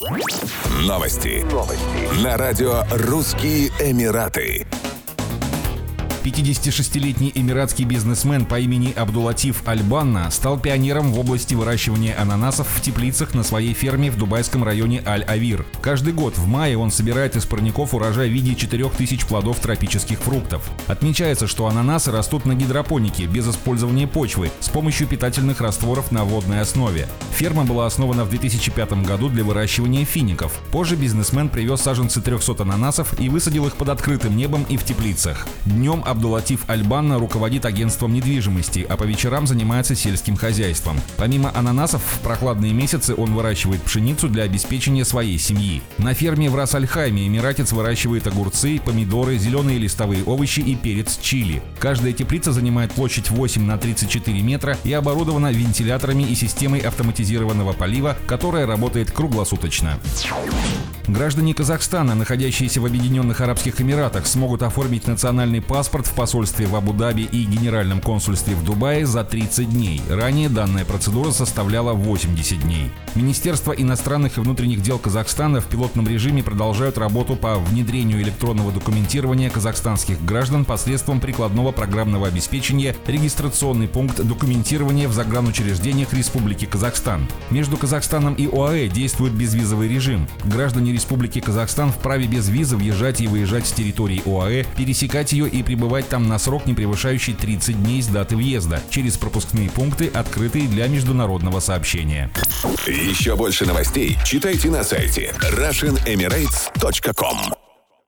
Новости. Новости. На радио «Русские Эмираты». 56-летний эмиратский бизнесмен по имени Абдулатиф Аль-Банна стал пионером в области выращивания ананасов в теплицах на своей ферме в дубайском районе Аль-Авир. Каждый год в мае он собирает из парников урожай в виде 4000 плодов тропических фруктов. Отмечается, что ананасы растут на гидропонике без использования почвы с помощью питательных растворов на водной основе. Ферма была основана в 2005 году для выращивания фиников. Позже бизнесмен привез саженцы 300 ананасов и высадил их под открытым небом и в теплицах. Днем Абдулатиф Альбанна руководит агентством недвижимости, а по вечерам занимается сельским хозяйством. Помимо ананасов, в прохладные месяцы он выращивает пшеницу для обеспечения своей семьи. На ферме в Рас-Аль-Хайме эмиратец выращивает огурцы, помидоры, зеленые листовые овощи и перец чили. Каждая теплица занимает площадь 8 на 34 метра и оборудована вентиляторами и системой автоматизированного полива, которая работает круглосуточно. Граждане Казахстана, находящиеся в Объединенных Арабских Эмиратах, смогут оформить национальный паспорт в посольстве в Абу-Даби и Генеральном консульстве в Дубае за 30 дней. Ранее данная процедура составляла 80 дней. Министерство иностранных и внутренних дел Казахстана в пилотном режиме продолжают работу по внедрению электронного документирования казахстанских граждан посредством прикладного программного обеспечения регистрационный пункт документирования в загранучреждениях Республики Казахстан. Между Казахстаном и ОАЭ действует безвизовый режим. Граждане Республики Казахстан вправе без визы въезжать и выезжать с территории ОАЭ, пересекать ее и пребывать там на срок, не превышающий 30 дней с даты въезда, через пропускные пункты, открытые для международного сообщения. Еще больше новостей читайте на сайте RussianEmirates.com